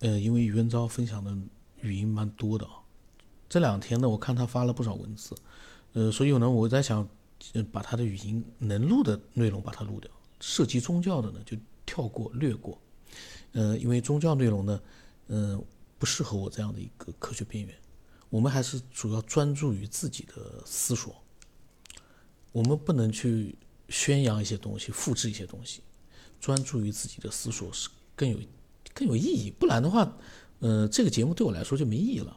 呃，因为余文昭分享的语音蛮多的啊，这两天呢，我看他发了不少文字，呃，所以呢，我在想，把他的语音能录的内容把它录掉，涉及宗教的呢就跳过略过，呃，因为宗教内容呢，嗯，不适合我这样的一个科学边缘，我们还是主要专注于自己的思索，我们不能去宣扬一些东西，复制一些东西，专注于自己的思索是更有。更有意义，不然的话，呃，这个节目对我来说就没意义了。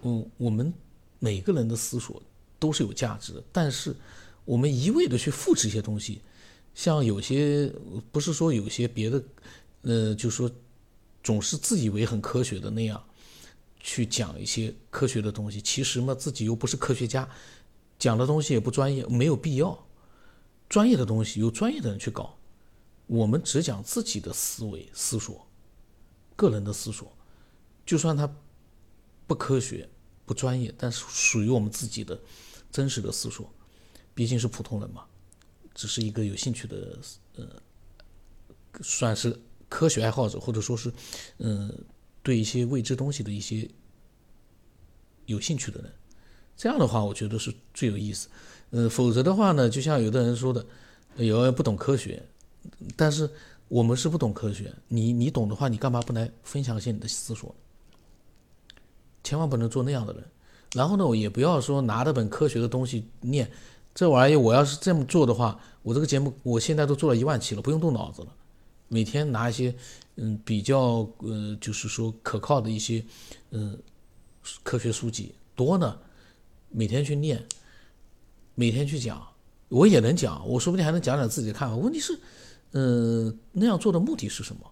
嗯，我们每个人的思索都是有价值的，但是我们一味的去复制一些东西，像有些不是说有些别的，呃，就说总是自以为很科学的那样去讲一些科学的东西，其实嘛，自己又不是科学家，讲的东西也不专业，没有必要。专业的东西由专业的人去搞，我们只讲自己的思维思索。个人的思索，就算他不科学、不专业，但是属于我们自己的真实的思索。毕竟是普通人嘛，只是一个有兴趣的，呃，算是科学爱好者，或者说是，嗯，对一些未知东西的一些有兴趣的人。这样的话，我觉得是最有意思。呃，否则的话呢，就像有的人说的，有人不懂科学，但是。我们是不懂科学，你你懂的话，你干嘛不来分享一些你的思索？千万不能做那样的人。然后呢，也不要说拿着本科学的东西念，这玩意儿我要是这么做的话，我这个节目我现在都做了一万期了，不用动脑子了，每天拿一些嗯比较呃就是说可靠的一些嗯科学书籍多呢，每天去念，每天去讲，我也能讲，我说不定还能讲讲自己的看法。问题是。呃，那样做的目的是什么？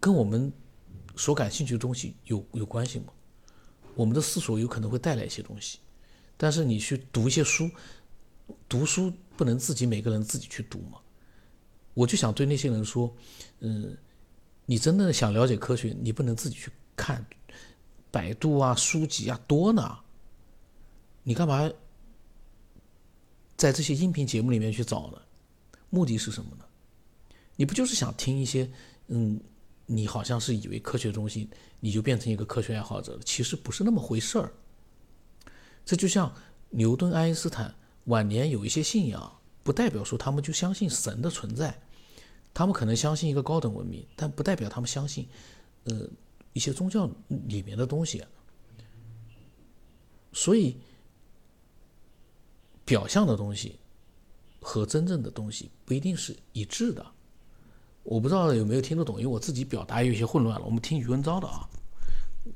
跟我们所感兴趣的东西有有关系吗？我们的思索有可能会带来一些东西，但是你去读一些书，读书不能自己每个人自己去读吗？我就想对那些人说，嗯，你真的想了解科学，你不能自己去看，百度啊，书籍啊多呢，你干嘛在这些音频节目里面去找呢？目的是什么呢？你不就是想听一些，嗯，你好像是以为科学中心，你就变成一个科学爱好者了？其实不是那么回事儿。这就像牛顿、爱因斯坦晚年有一些信仰，不代表说他们就相信神的存在。他们可能相信一个高等文明，但不代表他们相信，呃，一些宗教里面的东西。所以，表象的东西。和真正的东西不一定是一致的，我不知道有没有听得懂，因为我自己表达有些混乱了。我们听余文昭的啊，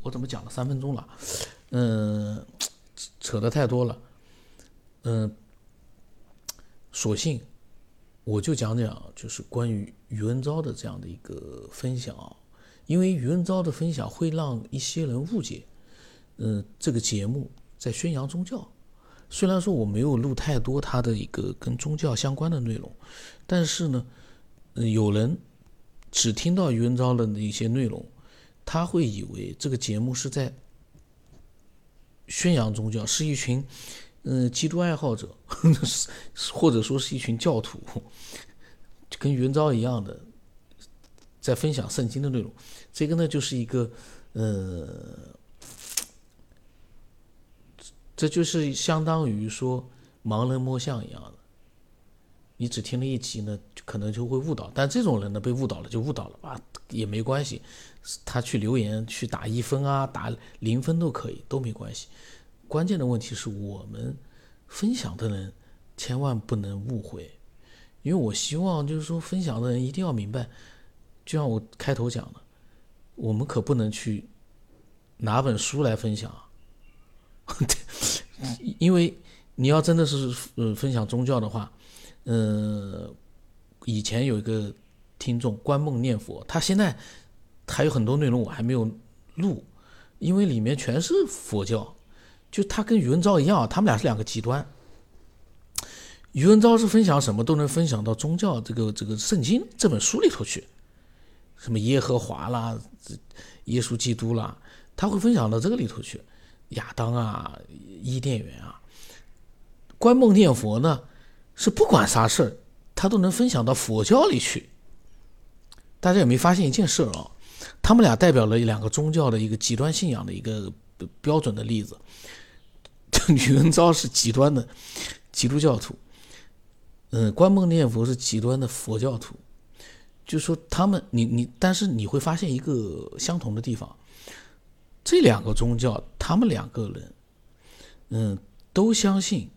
我怎么讲了三分钟了？嗯，扯的太多了。嗯，索性我就讲讲，就是关于余文昭的这样的一个分享啊，因为余文昭的分享会让一些人误解，嗯，这个节目在宣扬宗教。虽然说我没有录太多他的一个跟宗教相关的内容，但是呢，有人只听到余文昭的一些内容，他会以为这个节目是在宣扬宗教，是一群嗯基督爱好者，或者说是一群教徒，跟余文昭一样的在分享圣经的内容。这个呢，就是一个呃。这就是相当于说盲人摸象一样的，你只听了一集呢，可能就会误导。但这种人呢，被误导了就误导了啊，也没关系，他去留言去打一分啊，打零分都可以，都没关系。关键的问题是我们分享的人千万不能误会，因为我希望就是说分享的人一定要明白，就像我开头讲的，我们可不能去拿本书来分享。因为你要真的是呃分享宗教的话，呃，以前有一个听众观梦念佛，他现在还有很多内容我还没有录，因为里面全是佛教，就他跟余文昭一样，他们俩是两个极端。余文昭是分享什么都能分享到宗教这个这个圣经这本书里头去，什么耶和华啦、耶稣基督啦，他会分享到这个里头去。亚当啊，伊甸园啊，观梦念佛呢，是不管啥事儿，他都能分享到佛教里去。大家有没有发现一件事啊？他们俩代表了两个宗教的一个极端信仰的一个标准的例子。宇文昭是极端的基督教徒，嗯，关梦念佛是极端的佛教徒。就说他们，你你，但是你会发现一个相同的地方，这两个宗教，他们两个人，嗯，都相信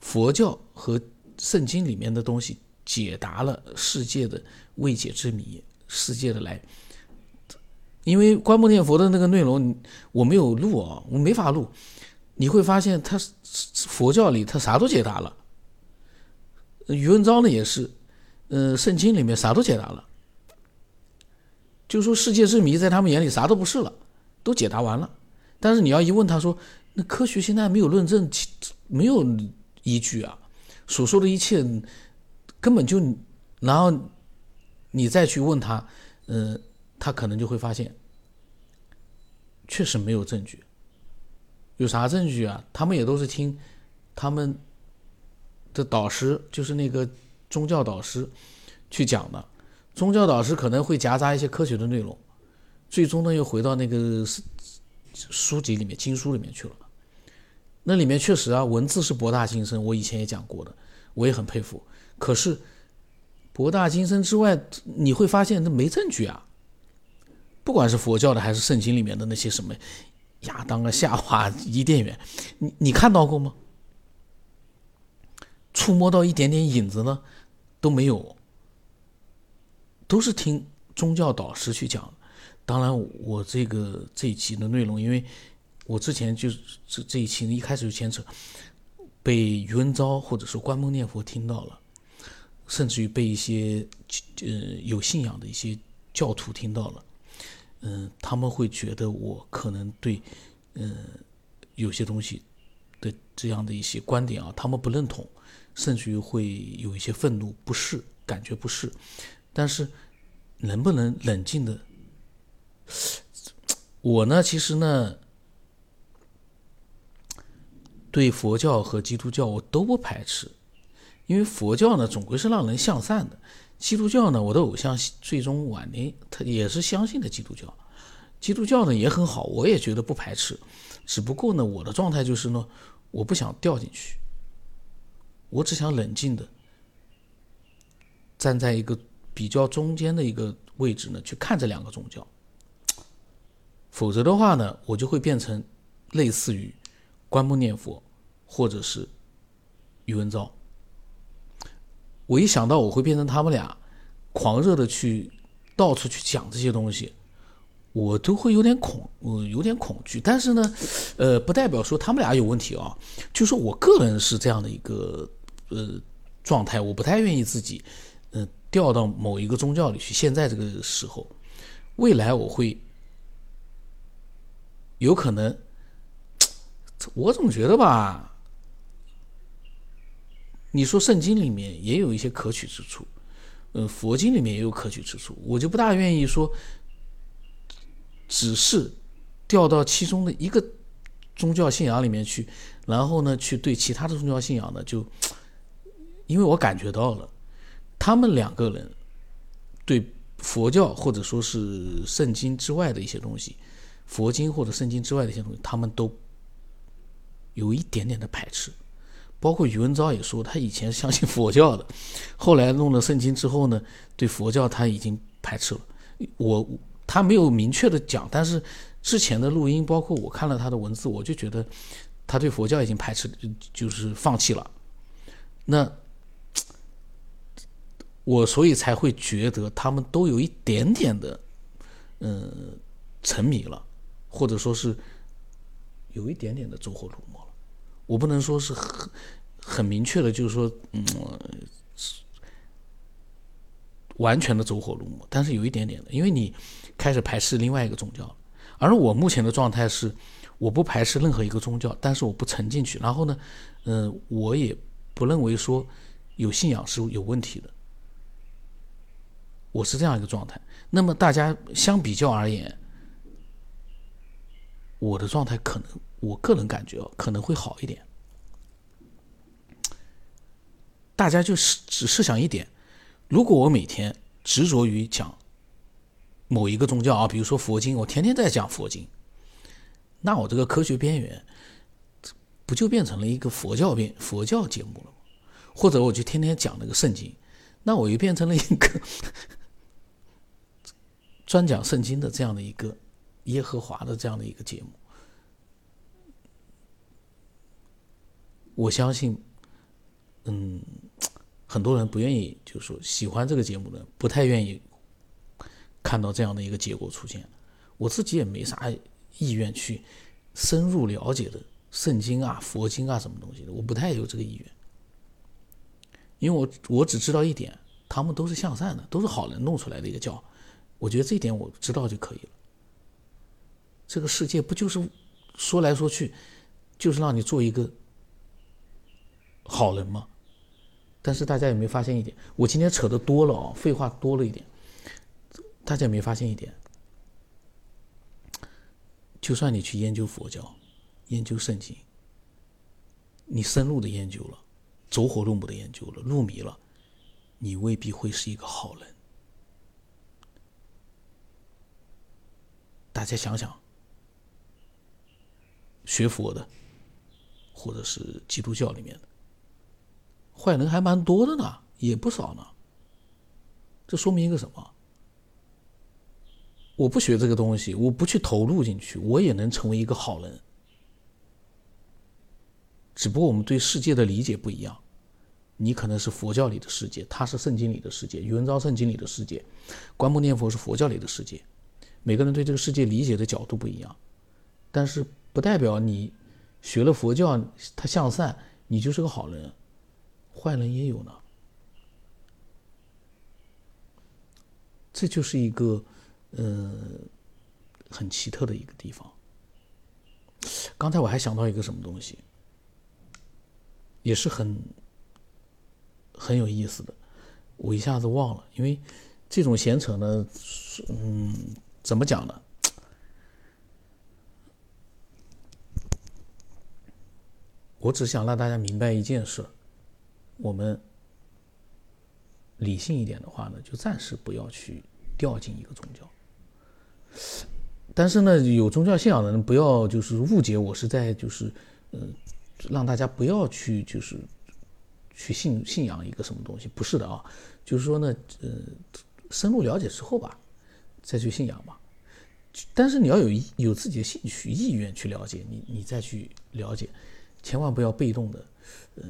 佛教和圣经里面的东西解答了世界的未解之谜，世界的来。因为观摩念佛的那个内容我没有录啊，我没法录。你会发现，他佛教里他啥都解答了。宇文昭呢也是。呃，圣经里面啥都解答了，就说世界之谜在他们眼里啥都不是了，都解答完了。但是你要一问他说，那科学现在没有论证，没有依据啊，所说的一切根本就，然后你再去问他，呃，他可能就会发现，确实没有证据。有啥证据啊？他们也都是听他们的导师，就是那个。宗教导师去讲的，宗教导师可能会夹杂一些科学的内容，最终呢又回到那个书籍里面、经书里面去了。那里面确实啊，文字是博大精深，我以前也讲过的，我也很佩服。可是博大精深之外，你会发现那没证据啊。不管是佛教的还是圣经里面的那些什么亚当啊、夏娃、伊甸园，你你看到过吗？触摸到一点点影子呢？都没有，都是听宗教导师去讲。当然，我这个这一期的内容，因为我之前就是这这一期一开始就牵扯，被余文昭或者说观梦念佛听到了，甚至于被一些呃有信仰的一些教徒听到了，嗯，他们会觉得我可能对嗯有些东西的这样的一些观点啊，他们不认同。甚至于会有一些愤怒、不适，感觉不适，但是能不能冷静的？我呢，其实呢，对佛教和基督教我都不排斥，因为佛教呢总归是让人向善的，基督教呢，我的偶像最终晚年他也是相信的基督教，基督教呢也很好，我也觉得不排斥，只不过呢，我的状态就是呢，我不想掉进去。我只想冷静的站在一个比较中间的一个位置呢，去看这两个宗教。否则的话呢，我就会变成类似于观木念佛，或者是余文昭。我一想到我会变成他们俩，狂热的去到处去讲这些东西，我都会有点恐，我有点恐惧。但是呢，呃，不代表说他们俩有问题啊，就说我个人是这样的一个。呃，状态我不太愿意自己，嗯，掉到某一个宗教里去。现在这个时候，未来我会有可能，我总觉得吧，你说圣经里面也有一些可取之处，嗯，佛经里面也有可取之处，我就不大愿意说，只是掉到其中的一个宗教信仰里面去，然后呢，去对其他的宗教信仰呢就。因为我感觉到了，他们两个人对佛教或者说是圣经之外的一些东西，佛经或者圣经之外的一些东西，他们都有一点点的排斥。包括宇文昭也说，他以前相信佛教的，后来弄了圣经之后呢，对佛教他已经排斥了。我他没有明确的讲，但是之前的录音，包括我看了他的文字，我就觉得他对佛教已经排斥，就是放弃了。那。我所以才会觉得他们都有一点点的，嗯，沉迷了，或者说是有一点点的走火入魔了。我不能说是很很明确的，就是说，嗯，完全的走火入魔，但是有一点点的，因为你开始排斥另外一个宗教了。而我目前的状态是，我不排斥任何一个宗教，但是我不沉进去。然后呢，嗯，我也不认为说有信仰是有问题的。我是这样一个状态，那么大家相比较而言，我的状态可能，我个人感觉可能会好一点。大家就是只设想一点，如果我每天执着于讲某一个宗教啊，比如说佛经，我天天在讲佛经，那我这个科学边缘不就变成了一个佛教边佛教节目了吗？或者我就天天讲那个圣经，那我又变成了一个 专讲圣经的这样的一个耶和华的这样的一个节目。我相信，嗯，很多人不愿意，就是说喜欢这个节目的，不太愿意看到这样的一个结果出现。我自己也没啥意愿去深入了解的圣经啊、佛经啊什么东西的，我不太有这个意愿。因为我我只知道一点，他们都是向善的，都是好人弄出来的一个教。我觉得这一点我知道就可以了。这个世界不就是说来说去，就是让你做一个。好人吗？但是大家有没有发现一点？我今天扯的多了啊，废话多了一点。大家有没有发现一点？就算你去研究佛教、研究圣经，你深入的研究了，走火入魔的研究了，入迷了，你未必会是一个好人。大家想想，学佛的，或者是基督教里面的。坏人还蛮多的呢，也不少呢。这说明一个什么？我不学这个东西，我不去投入进去，我也能成为一个好人。只不过我们对世界的理解不一样，你可能是佛教里的世界，他是圣经里的世界，宇文昭圣经里的世界，观摩念佛是佛教里的世界。每个人对这个世界理解的角度不一样，但是不代表你学了佛教，他向善，你就是个好人。坏人也有呢，这就是一个，呃，很奇特的一个地方。刚才我还想到一个什么东西，也是很很有意思的，我一下子忘了，因为这种闲扯呢，嗯，怎么讲呢？我只想让大家明白一件事。我们理性一点的话呢，就暂时不要去掉进一个宗教。但是呢，有宗教信仰的人不要就是误解我是在就是呃让大家不要去就是去信信仰一个什么东西，不是的啊，就是说呢，呃，深入了解之后吧，再去信仰吧。但是你要有有自己的兴趣意愿去了解，你你再去了解，千万不要被动的，呃。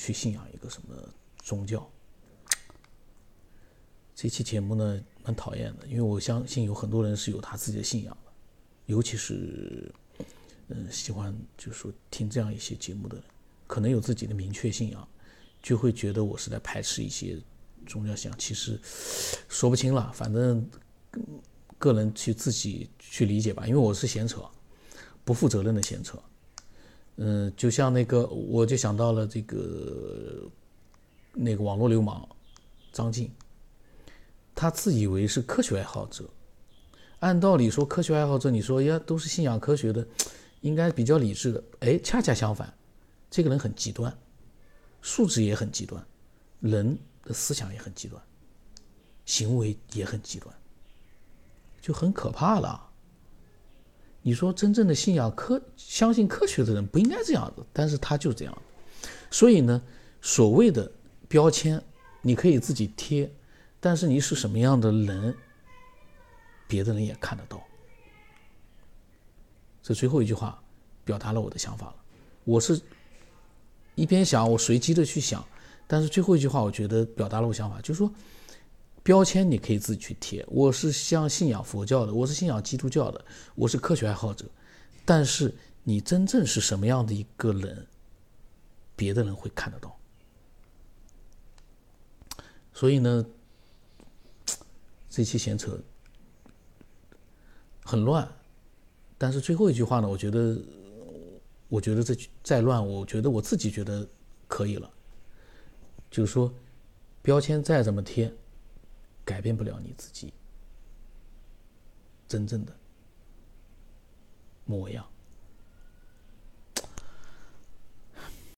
去信仰一个什么宗教？这期节目呢，蛮讨厌的，因为我相信有很多人是有他自己的信仰的，尤其是，嗯，喜欢就是说听这样一些节目的，可能有自己的明确信仰，就会觉得我是在排斥一些宗教信仰。其实说不清了，反正个人去自己去理解吧。因为我是闲扯，不负责任的闲扯。嗯，就像那个，我就想到了这个那个网络流氓张晋，他自以为是科学爱好者。按道理说，科学爱好者，你说呀，都是信仰科学的，应该比较理智的。哎，恰恰相反，这个人很极端，素质也很极端，人的思想也很极端，行为也很极端，就很可怕了。你说真正的信仰科、相信科学的人不应该这样子，但是他就这样。所以呢，所谓的标签，你可以自己贴，但是你是什么样的人，别的人也看得到。这最后一句话，表达了我的想法了。我是一边想，我随机的去想，但是最后一句话，我觉得表达了我想法，就是说。标签你可以自己去贴，我是像信仰佛教的，我是信仰基督教的，我是科学爱好者。但是你真正是什么样的一个人，别的人会看得到。所以呢，这期闲扯很乱，但是最后一句话呢，我觉得，我觉得这再乱，我觉得我自己觉得可以了。就是说，标签再怎么贴。改变不了你自己真正的模样。